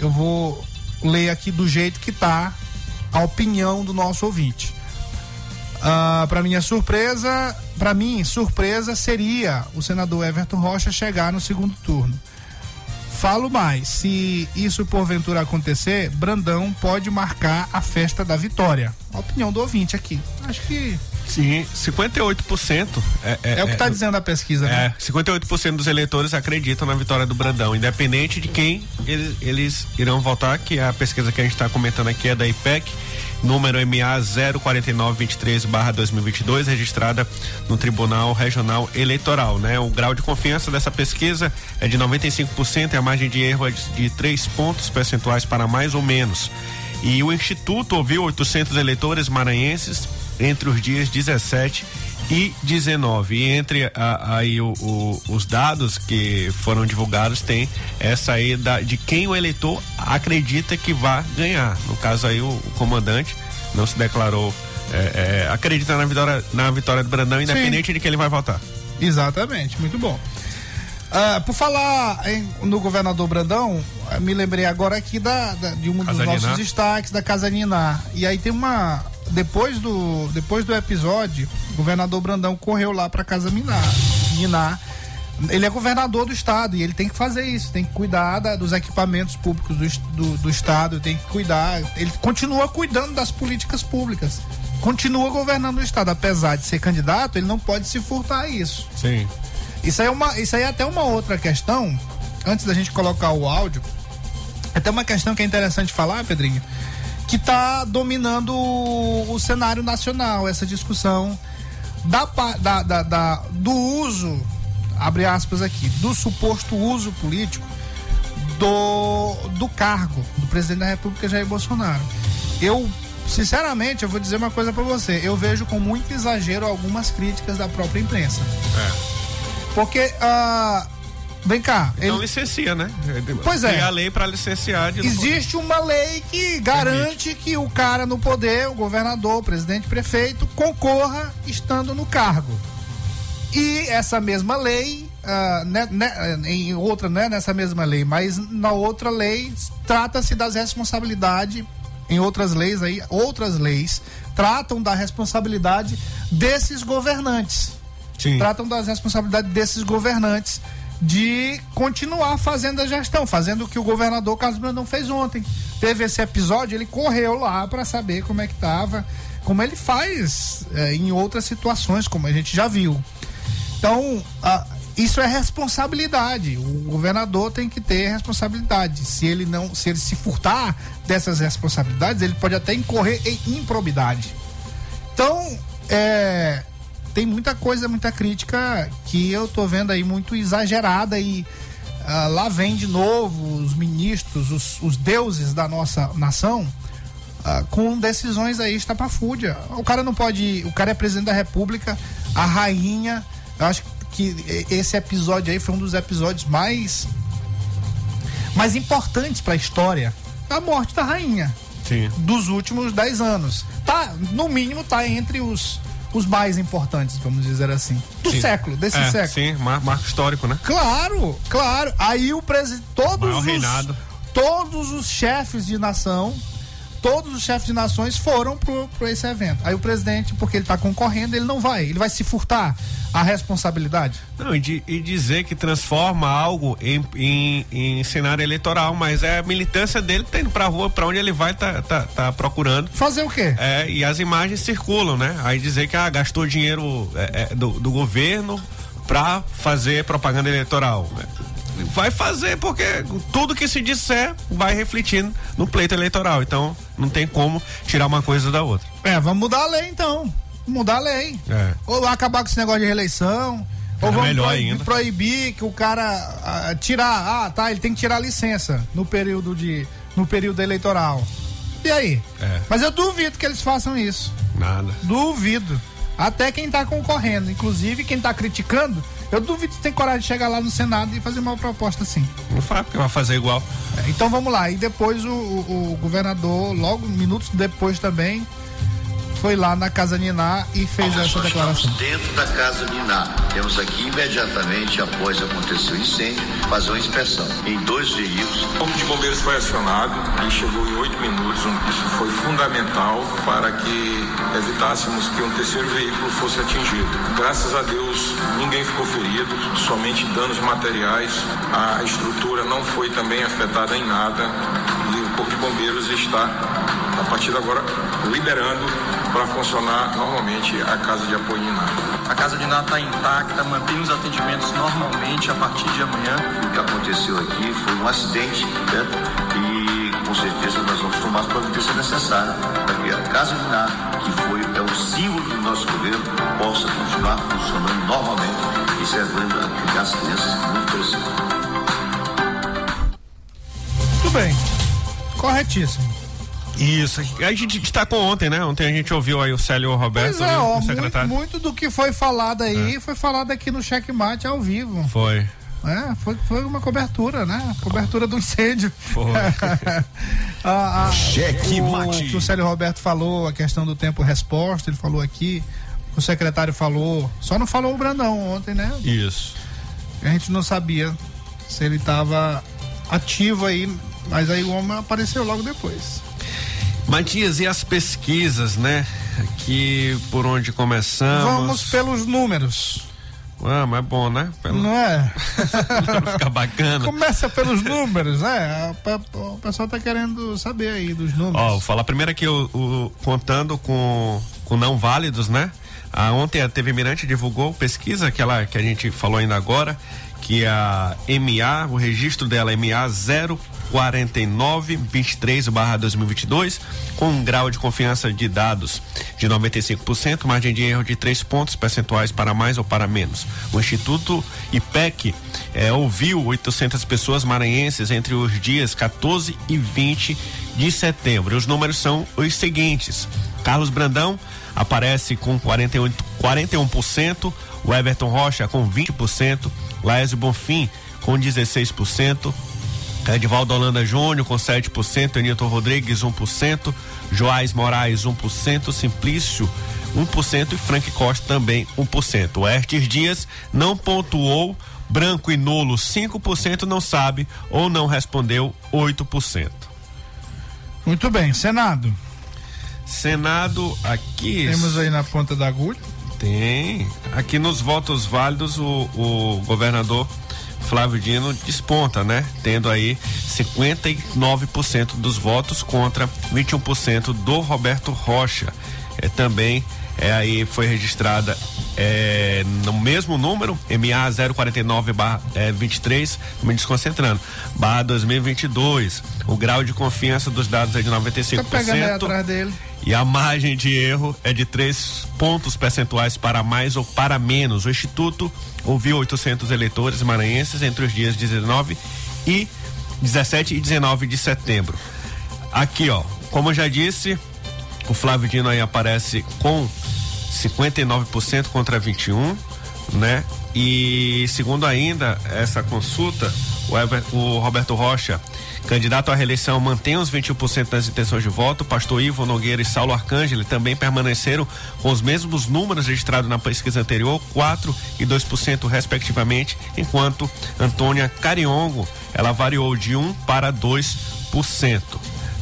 eu vou ler aqui do jeito que tá a opinião do nosso ouvinte. Ah, para minha surpresa, para mim, surpresa seria o senador Everton Rocha chegar no segundo turno. Falo mais, se isso porventura acontecer, Brandão pode marcar a festa da vitória. A opinião do ouvinte aqui. Acho que Sim, 58% é, é, o que está dizendo a pesquisa, É, né? 58% dos eleitores acreditam na vitória do Brandão, independente de quem eles, eles irão votar, que a pesquisa que a gente está comentando aqui é da IPEC, número MA 04923/2022, registrada no Tribunal Regional Eleitoral, né? O grau de confiança dessa pesquisa é de 95% e a margem de erro é de, de 3 pontos percentuais para mais ou menos. E o Instituto ouviu 800 eleitores maranhenses entre os dias 17 e 19. E entre a, aí o, o, os dados que foram divulgados tem essa aí da, de quem o eleitor acredita que vai ganhar. No caso aí o, o comandante não se declarou, é, é, acredita na vitória, na vitória do Brandão, independente Sim. de que ele vai votar. Exatamente, muito bom. Uh, por falar em, no governador Brandão, me lembrei agora aqui da, da de um dos nossos destaques da Casa Niná. E aí tem uma. Depois do, depois do episódio, o governador Brandão correu lá para Casa Niná. Niná. Ele é governador do estado e ele tem que fazer isso, tem que cuidar da, dos equipamentos públicos do, do, do estado, tem que cuidar. Ele continua cuidando das políticas públicas continua governando o estado, apesar de ser candidato, ele não pode se furtar a isso. Sim. Isso aí é uma, isso aí é até uma outra questão. Antes da gente colocar o áudio, é até uma questão que é interessante falar, Pedrinho, que está dominando o, o, cenário nacional, essa discussão da, da, da, da, do uso, abre aspas aqui, do suposto uso político do, do cargo do presidente da República Jair Bolsonaro. Eu sinceramente, eu vou dizer uma coisa para você. Eu vejo com muito exagero algumas críticas da própria imprensa. É. Porque, uh, vem cá. Então ele... licencia, né? Pois é. Tem a lei para licenciar. De Existe uma lei que garante Permite. que o cara no poder, o governador, o presidente, o prefeito, concorra estando no cargo. E essa mesma lei, uh, né, né, em outra, não é nessa mesma lei, mas na outra lei, trata-se das responsabilidades em outras leis aí, outras leis tratam da responsabilidade desses governantes. Sim. Tratam das responsabilidades desses governantes de continuar fazendo a gestão, fazendo o que o governador Carlos Brandão fez ontem. Teve esse episódio, ele correu lá para saber como é que tava, como ele faz é, em outras situações, como a gente já viu. Então, a, isso é responsabilidade. O governador tem que ter responsabilidade. Se ele não, se ele se furtar dessas responsabilidades, ele pode até incorrer em improbidade. Então, é, tem muita coisa, muita crítica que eu tô vendo aí muito exagerada e uh, lá vem de novo os ministros, os, os deuses da nossa nação. Uh, com decisões aí estapafúrdia. O cara não pode. O cara é presidente da república, a rainha. Eu acho que que esse episódio aí foi um dos episódios mais mais importantes para a história. A morte da rainha. Sim. Dos últimos 10 anos. Tá, no mínimo tá entre os os mais importantes, vamos dizer assim, do sim. século, desse é, século. Sim, mar marco histórico, né? Claro, claro. Aí o presidente todos os todos os chefes de nação todos os chefes de nações foram para esse evento. Aí o presidente, porque ele está concorrendo, ele não vai. Ele vai se furtar a responsabilidade. Não, e, de, e dizer que transforma algo em, em, em, cenário eleitoral, mas é a militância dele tá indo pra rua, para onde ele vai, tá, tá, tá, procurando. Fazer o quê? É, e as imagens circulam, né? Aí dizer que ah, gastou dinheiro é, é, do, do governo para fazer propaganda eleitoral. Né? Vai fazer, porque tudo que se disser vai refletindo no pleito eleitoral. Então, não tem como tirar uma coisa da outra. É, vamos mudar a lei então. Mudar a lei. É. Ou acabar com esse negócio de reeleição. Ou vamos melhor proibir, ainda. proibir que o cara uh, tirar. Ah, tá, ele tem que tirar a licença no período de. no período eleitoral. E aí? É. Mas eu duvido que eles façam isso. Nada. Duvido. Até quem tá concorrendo, inclusive quem tá criticando, eu duvido que tem coragem de chegar lá no Senado e fazer uma proposta assim. Não faz, porque vai fazer igual. É, então vamos lá. E depois o, o, o governador, logo minutos depois também, foi lá na Casa Niná e fez Nós essa declaração. Dentro da Casa Niná, temos aqui imediatamente após acontecer o incêndio, fazer uma inspeção em dois veículos. O corpo de bombeiros foi acionado e chegou em oito minutos. Isso foi fundamental para que evitássemos que um terceiro veículo fosse atingido. Graças a Deus, ninguém ficou ferido, somente danos materiais. A estrutura não foi também afetada em nada e o corpo de bombeiros está a partir de agora liberando para funcionar normalmente a casa de apoio de nada. A casa de nada está intacta, mantém os atendimentos normalmente a partir de amanhã. O que aconteceu aqui foi um acidente, certo? E com certeza nós vamos tomar as providências necessárias para que a casa de nada, que foi é o símbolo do nosso governo, possa continuar funcionando normalmente e servindo a as crianças muito precisam. Muito bem, corretíssimo. Isso, a gente destacou ontem, né? Ontem a gente ouviu aí o Célio Roberto, Pois é, o ó, muito, secretário. muito do que foi falado aí foi falado aqui no Checkmate ao vivo. Foi. É, foi, foi uma cobertura, né? Cobertura do incêndio. Foi. a, a, Cheque o, mate. que o Célio Roberto falou, a questão do tempo resposta, ele falou aqui, o secretário falou, só não falou o Brandão ontem, né? Isso. A gente não sabia se ele estava ativo aí, mas aí o homem apareceu logo depois. Matias, e as pesquisas, né? Aqui por onde começamos. Vamos pelos números. Ah, mas é bom, né? Pelo... Não é? Pra ficar bacana. Começa pelos números, né? O pessoal tá querendo saber aí dos números. Ó, vou falar primeiro aqui o, o- contando com, com não válidos, né? Ah, ontem a TV Mirante divulgou pesquisa, aquela que a gente falou ainda agora, que a MA, o registro dela é MA 04923 barra 2022, com um grau de confiança de dados de 95%, margem de erro de 3 pontos percentuais para mais ou para menos. O Instituto IPEC eh, ouviu 800 pessoas maranhenses entre os dias 14 e 20 de setembro. Os números são os seguintes: Carlos Brandão aparece com 48, 41%, o Everton Rocha com 20%, Laésio Bonfim com 16%, Edivaldo Holanda Júnior com 7%, Enilton Rodrigues 1%, Joás Moraes 1%, Simplício 1% e Frank Costa também 1%. O Ertes Dias não pontuou, branco e nulo 5% não sabe ou não respondeu 8%. Muito bem, Senado. Senado aqui. Temos aí na ponta da agulha. Tem. Aqui nos votos válidos, o, o governador Flávio Dino desponta, né? Tendo aí 59% dos votos contra 21% do Roberto Rocha. É, também é, aí foi registrada é, no mesmo número, MA 049 barra, é, 23, me desconcentrando, barra 2022. O grau de confiança dos dados é de 95%. Tá pegando atrás dele. E a margem de erro é de três pontos percentuais para mais ou para menos. O Instituto ouviu 800 eleitores maranhenses entre os dias 19 e 17 e 19 de setembro. Aqui, ó, como eu já disse, o Flávio Dino aí aparece com 59% contra 21, né? E segundo ainda essa consulta, o, Ever- o Roberto Rocha, candidato à reeleição, mantém os 21% das intenções de voto. Pastor Ivo Nogueira e Saulo Arcângeli também permaneceram com os mesmos números registrados na pesquisa anterior, 4 e 2% respectivamente, enquanto Antônia Cariongo, ela variou de 1 para 2%.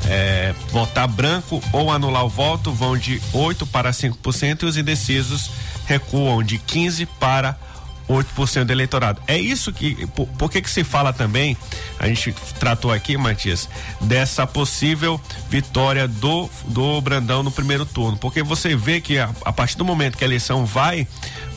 É, votar branco ou anular o voto vão de 8 para 5% e os indecisos recuam de 15 para 8% do eleitorado. É isso que. Por, por que que se fala também, a gente tratou aqui, Matias, dessa possível vitória do, do Brandão no primeiro turno? Porque você vê que a, a partir do momento que a eleição vai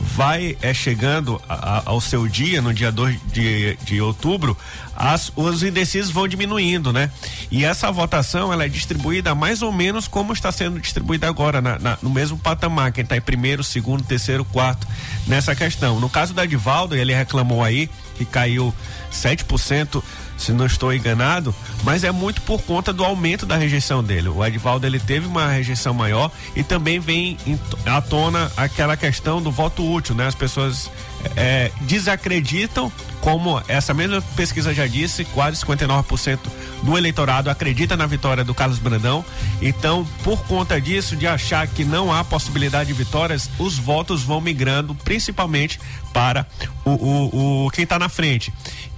vai é, chegando a- a- ao seu dia, no dia 2 de, de outubro, as, os indecisos vão diminuindo, né? E essa votação ela é distribuída mais ou menos como está sendo distribuída agora, na- na- no mesmo patamar, quem está em primeiro, segundo, terceiro, quarto, nessa questão. No caso da Divaldo, ele reclamou aí que caiu 7%, se não estou enganado, mas é muito por conta do aumento da rejeição dele. O Edivaldo ele teve uma rejeição maior e também vem à tona aquela questão do voto útil, né? As pessoas é, desacreditam, como essa mesma pesquisa já disse, quase 59% do eleitorado acredita na vitória do Carlos Brandão. Então, por conta disso, de achar que não há possibilidade de vitórias, os votos vão migrando principalmente para o, o, o quem está na frente.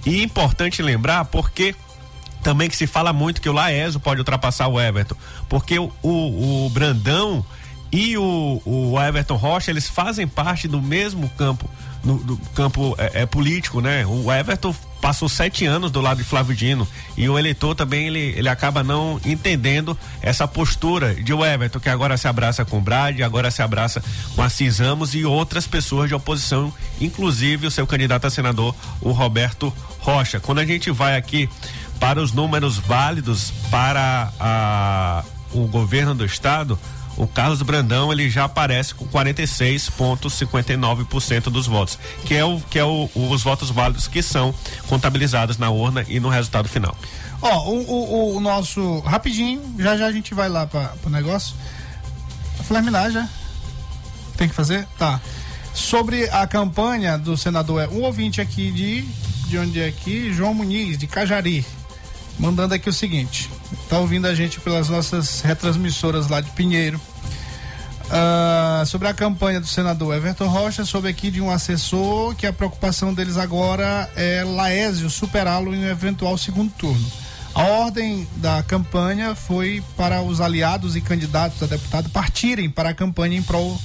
E é importante lembrar porque também que se fala muito que o Laésio pode ultrapassar o Everton, porque o, o, o Brandão e o, o Everton Rocha eles fazem parte do mesmo campo no, campo é, é, político, né? O Everton passou sete anos do lado de Flávio Dino e o eleitor também ele, ele acaba não entendendo essa postura de o Everton que agora se abraça com o Brad, agora se abraça com a Cis Ramos e outras pessoas de oposição, inclusive o seu candidato a senador, o Roberto Rocha. Quando a gente vai aqui para os números válidos para a, o governo do estado, o Carlos Brandão ele já aparece com 46,59% dos votos, que é o que é o, os votos válidos que são contabilizados na urna e no resultado final. Ó, o, o, o nosso. Rapidinho, já já a gente vai lá para o negócio. Flaminar já. Tem que fazer? Tá. Sobre a campanha do senador, é um ouvinte aqui de. De onde é aqui? João Muniz, de Cajari. Mandando aqui o seguinte: tá ouvindo a gente pelas nossas retransmissoras lá de Pinheiro. Ah, sobre a campanha do senador Everton Rocha, soube aqui de um assessor que a preocupação deles agora é Laésio superá-lo em um eventual segundo turno. A ordem da campanha foi para os aliados e candidatos a deputado partirem para a campanha em prol,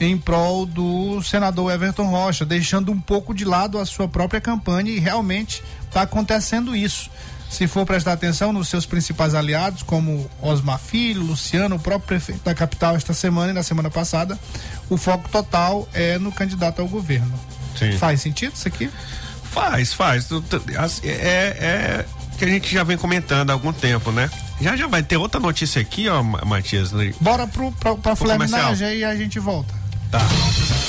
em prol do senador Everton Rocha, deixando um pouco de lado a sua própria campanha e realmente está acontecendo isso. Se for prestar atenção nos seus principais aliados, como Osmar Filho, Luciano, o próprio prefeito da capital esta semana e na semana passada, o foco total é no candidato ao governo. Sim. Faz sentido isso aqui? Faz, faz. As- É, é que a gente já vem comentando há algum tempo, né? Já já vai ter outra notícia aqui, ó, Ma- Matias. né? Bora pro, pra, pra Pro comercial. flerminagem e a gente volta. Tá.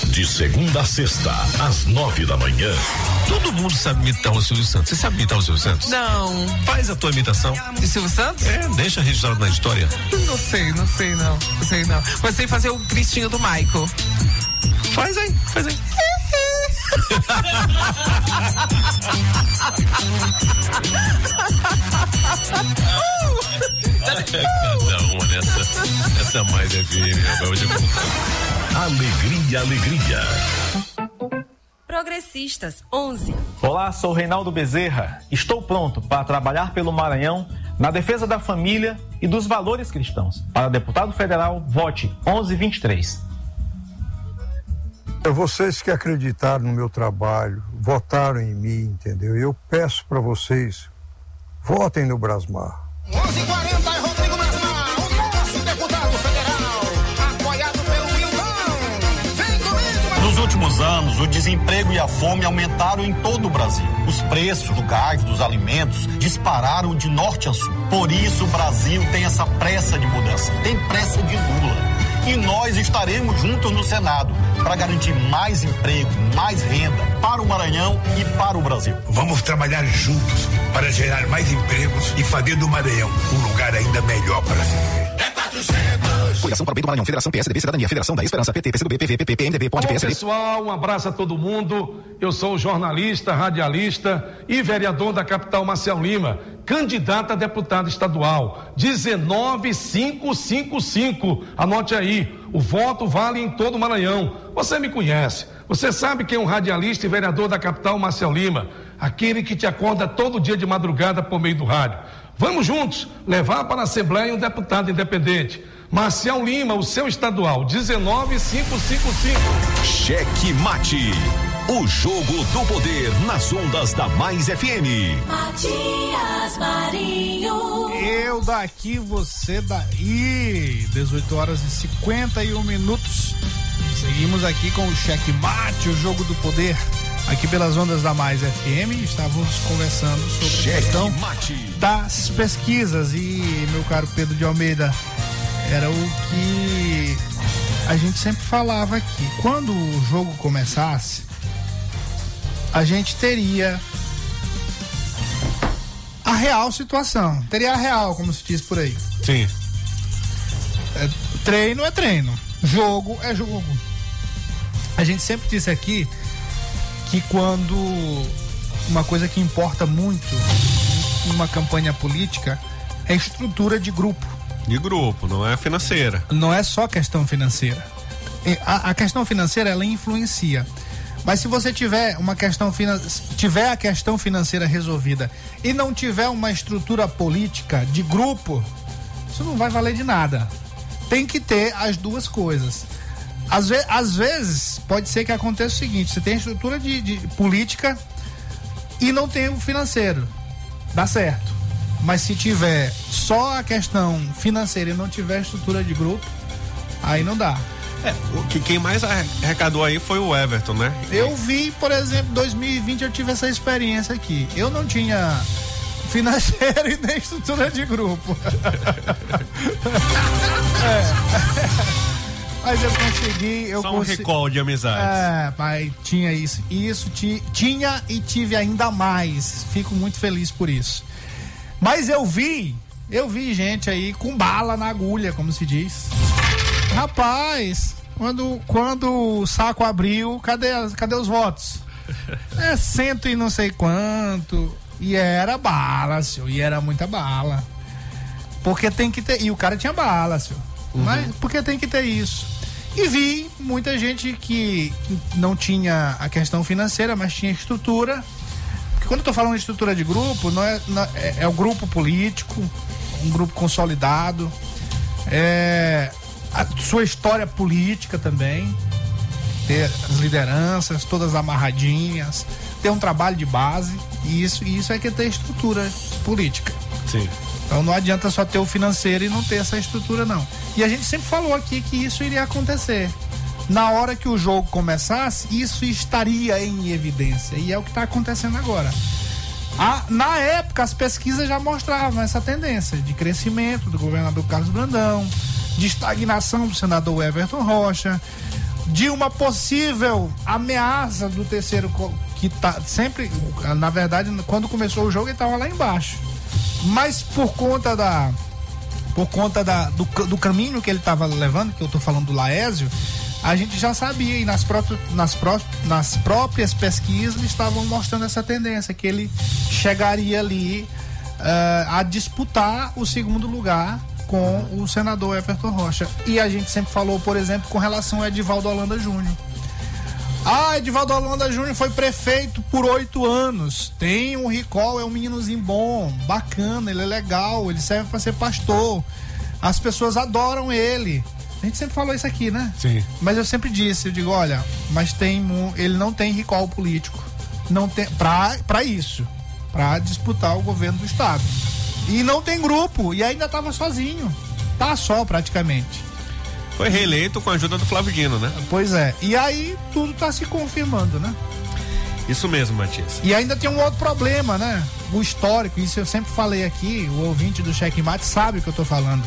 De segunda a sexta, às nove da manhã. Todo mundo sabe imitar o Silvio Santos. Você sabe imitar o Silvio Santos? Não. Faz a tua imitação. De Silvio Santos? É, deixa registrado na história. Não sei, não sei não. Não sei não. Mas sei fazer o Cristinho do Michael. Faz aí, faz aí. Cada uma nessa, essa mais é firme, hoje eu vou- Alegria, alegria. Progressistas 11. Olá, sou Reinaldo Bezerra. Estou pronto para trabalhar pelo Maranhão na defesa da família e dos valores cristãos. Para deputado federal, vote 1123. É vocês que acreditaram no meu trabalho, votaram em mim, entendeu? Eu peço para vocês, votem no Brasmar. 1140 últimos anos, o desemprego e a fome aumentaram em todo o Brasil. Os preços do gás, dos alimentos, dispararam de norte a sul. Por isso, o Brasil tem essa pressa de mudança, tem pressa de Lula. E nós estaremos juntos no Senado para garantir mais emprego, mais renda para o Maranhão e para o Brasil. Vamos trabalhar juntos para gerar mais empregos e fazer do Maranhão um lugar ainda melhor para se viver. Coligação para o bem do Maranhão, Federação PSDB, Cidadania, Federação da Esperança, PT, PCdoB, PV, PP, PMDB, Ponte PSDB. pessoal, um abraço a todo mundo. Eu sou jornalista, radialista e vereador da capital Marcel Lima, candidato a deputado estadual 19555. Anote aí, o voto vale em todo o Maranhão. Você me conhece. Você sabe quem é um radialista e vereador da capital Marcel Lima, aquele que te acorda todo dia de madrugada por meio do rádio. Vamos juntos levar para a Assembleia um deputado independente. Marcial Lima, o seu estadual, 19555. Cheque Mate. O jogo do poder nas ondas da Mais FM. Matias Marinho. Eu daqui, você daí. 18 horas e 51 minutos. Seguimos aqui com o Cheque Mate, o jogo do poder. Aqui pelas ondas da Mais FM, estávamos conversando sobre a questão das pesquisas. E, meu caro Pedro de Almeida, era o que a gente sempre falava aqui. Quando o jogo começasse, a gente teria a real situação. Teria a real, como se diz por aí. Sim. É, treino é treino, jogo é jogo. A gente sempre disse aqui que quando uma coisa que importa muito numa campanha política é estrutura de grupo. De grupo, não é financeira. Não é só questão financeira. A, a questão financeira ela influencia. Mas se você tiver uma questão tiver a questão financeira resolvida e não tiver uma estrutura política de grupo, isso não vai valer de nada. Tem que ter as duas coisas. Às, ve- às vezes pode ser que aconteça o seguinte: você tem a estrutura de, de política e não tem o financeiro. Dá certo. Mas se tiver só a questão financeira e não tiver estrutura de grupo, aí não dá. É, o que quem mais arrecadou aí foi o Everton, né? Eu vi, por exemplo, 2020 eu tive essa experiência aqui. Eu não tinha financeiro e nem estrutura de grupo. É. Mas eu consegui. Eu Só um consi- recall de amizades. É, pai, tinha isso. Isso ti- tinha e tive ainda mais. Fico muito feliz por isso. Mas eu vi, eu vi gente aí com bala na agulha, como se diz. Rapaz, quando, quando o saco abriu, cadê, cadê os votos? É cento e não sei quanto. E era bala, senhor. E era muita bala. Porque tem que ter. E o cara tinha bala, senhor. Mas porque tem que ter isso. E vi muita gente que não tinha a questão financeira, mas tinha estrutura. Porque quando eu tô falando de estrutura de grupo, não é, não- é, é o grupo político, um grupo consolidado. É a sua história política também. Ter as lideranças todas amarradinhas, ter um trabalho de base. E isso, isso é que é ter estrutura política. Sim. Então não adianta só ter o financeiro e não ter essa estrutura, não. E a gente sempre falou aqui que isso iria acontecer. Na hora que o jogo começasse, isso estaria em evidência. E é o que está acontecendo agora. A- na época, as pesquisas já mostravam essa tendência de crescimento do governador Carlos Brandão, de estagnação do senador Everton Rocha, de uma possível ameaça do terceiro que tá sempre, na verdade, quando começou o jogo ele estava lá embaixo. Mas por conta da por conta da, do, do caminho que ele estava levando, que eu tô falando do Laésio, a gente já sabia e nas, próprias, nas, pró- nas próprias pesquisas estavam mostrando essa tendência, que ele chegaria ali eh, a disputar o segundo lugar com o senador Everton Rocha. E a gente sempre falou, por exemplo, com relação a Edivaldo Holanda Júnior. Ah, Edivaldo Holanda Júnior foi prefeito por oito anos. Tem um recall, é um meninozinho bom, bacana, ele é legal, ele serve para ser pastor. As pessoas adoram ele. A gente sempre falou isso aqui, né? Sim. Mas eu sempre disse, eu digo, olha, mas tem mu- ele não tem recall político. Não tem pra, pra isso, pra disputar o governo do estado. E não tem grupo, e ainda tava sozinho. Tá só praticamente. Foi reeleito com a ajuda do Flávio Dino, né? Pois é. E aí tudo tá se confirmando, né? Isso mesmo, Matias. E ainda tem um outro problema, né? O histórico, isso eu sempre falei aqui, o ouvinte do Checkmate sabe o que eu tô falando.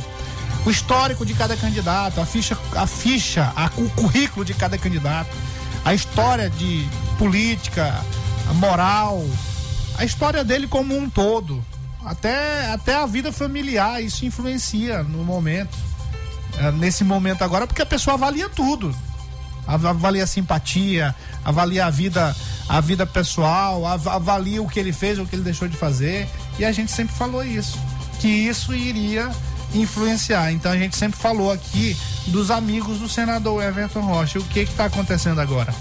O histórico de cada candidato, a ficha, a ficha, a- o currículo de cada candidato, a história de política, a moral, a história dele como um todo. Até, até a vida familiar, isso influencia no momento. É, nesse momento agora, porque a pessoa avalia tudo Av- avalia a simpatia, avalia a vida, a vida pessoal, av- avalia o que ele fez, o que ele deixou de fazer. E a gente sempre falou isso, que isso iria influenciar. Então a gente sempre falou aqui dos amigos do senador Everton Rocha. O que está acontecendo agora?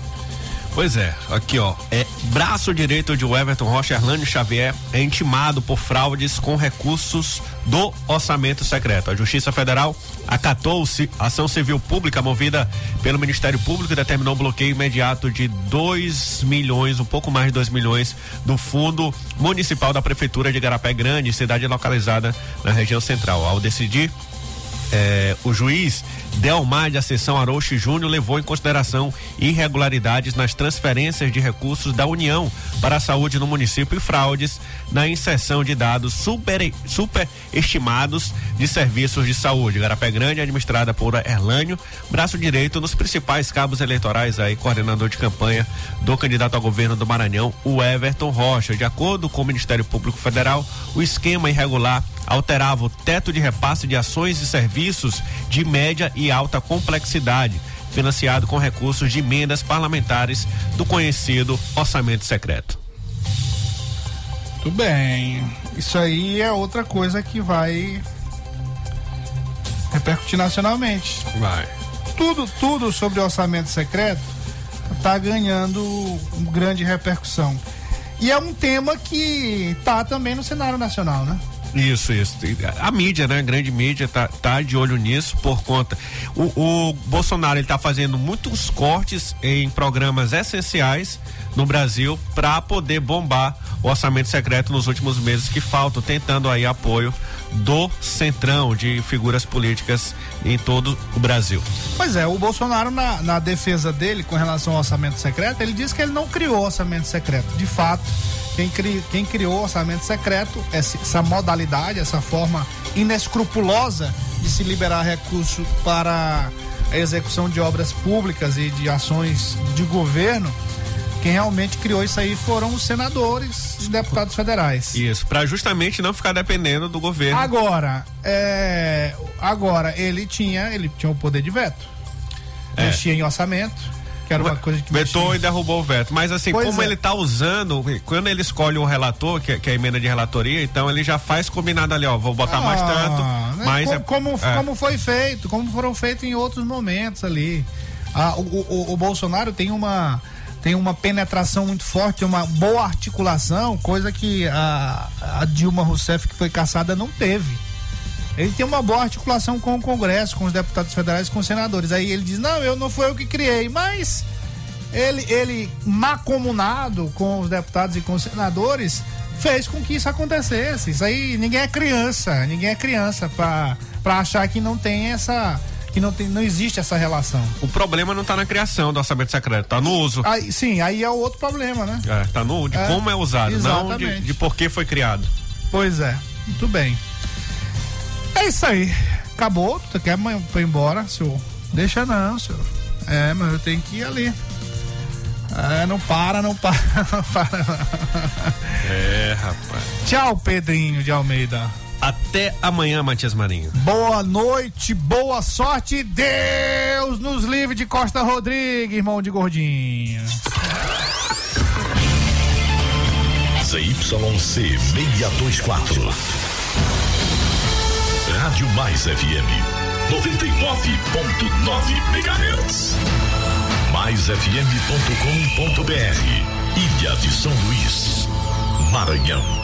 Pois é, aqui ó, é braço direito de Everton Rocha Erlânio Xavier é intimado por fraudes com recursos do orçamento secreto. A Justiça Federal acatou ci- ação civil pública movida pelo Ministério Público e determinou bloqueio imediato de 2 milhões, um pouco mais de 2 milhões do fundo municipal da prefeitura de Garapé Grande, cidade localizada na região central. Ao decidir é, o juiz Delmar de Acessão Arouche Júnior levou em consideração irregularidades nas transferências de recursos da União para a saúde no município e fraudes na inserção de dados super, superestimados de serviços de saúde. Garapé Grande, administrada por Erlânio, braço direito nos principais cabos eleitorais aí, coordenador de campanha do candidato ao governo do Maranhão, o Everton Rocha. De acordo com o Ministério Público Federal, o esquema irregular alterava o teto de repasse de ações e serviços de média e alta complexidade, financiado com recursos de emendas parlamentares do conhecido orçamento secreto. Tudo bem. Isso aí é outra coisa que vai repercutir nacionalmente. Vai. Tudo, tudo sobre orçamento secreto está ganhando grande repercussão. E é um tema que tá também no cenário nacional, né? Isso, isso. A mídia, né? A grande mídia tá, tá de olho nisso por conta. O, o Bolsonaro ele tá fazendo muitos cortes em programas essenciais no Brasil para poder bombar o orçamento secreto nos últimos meses que faltam, tentando aí apoio do centrão de figuras políticas em todo o Brasil. Pois é, o Bolsonaro, na, na defesa dele com relação ao orçamento secreto, ele disse que ele não criou orçamento secreto. De fato, quem, cri, quem criou orçamento secreto, essa, essa modalidade, essa forma inescrupulosa de se liberar recurso para a execução de obras públicas e de ações de governo, Quem realmente criou isso aí foram os senadores e deputados federais. Isso, para justamente não ficar dependendo do governo. Agora, é, agora ele tinha, ele tinha o poder de veto. É. Mexia em orçamento, que era uma coisa que Vetou mexia- e derrubou o veto. Mas assim, Pois como é. ele tá usando, quando ele escolhe o relator, que, é- que é a emenda de relatoria, então ele já faz combinado ali, ó, vou botar mais Ah, tanto, né? mais como, é- como, é. como foi feito, como foram feitos em outros momentos ali. Ah, o, o- o Bolsonaro tem uma tem uma penetração muito forte, uma boa articulação, coisa que a, a Dilma Rousseff que foi caçada não teve. Ele tem uma boa articulação com o Congresso, com os deputados federais, com os senadores. Aí ele diz: "Não, eu não foi eu que criei", mas ele ele macomunado com os deputados e com os senadores fez com que isso acontecesse. Isso aí ninguém é criança, ninguém é criança para achar que não tem essa que não tem não existe essa relação. O problema não tá na criação do orçamento secreto, tá no uso. Aí, sim, aí é o outro problema, né? É, tá no de É, como é usado, não de, exatamente. de por que foi criado. Pois é, muito bem. É isso aí. Acabou, tu quer ir embora, senhor? Deixa não, senhor. É, mas eu tenho que ir ali. É, não para, não para, não para. É, rapaz. Tchau, Pedrinho de Almeida. Até amanhã, Matias Marinho. Boa noite, boa sorte. Deus nos livre de Costa Rodrigues, irmão de gordinho. ZYC 624. Rádio Mais FM 99.9 MHz. MaisFM.com.br. Ilha de São Luís, Maranhão.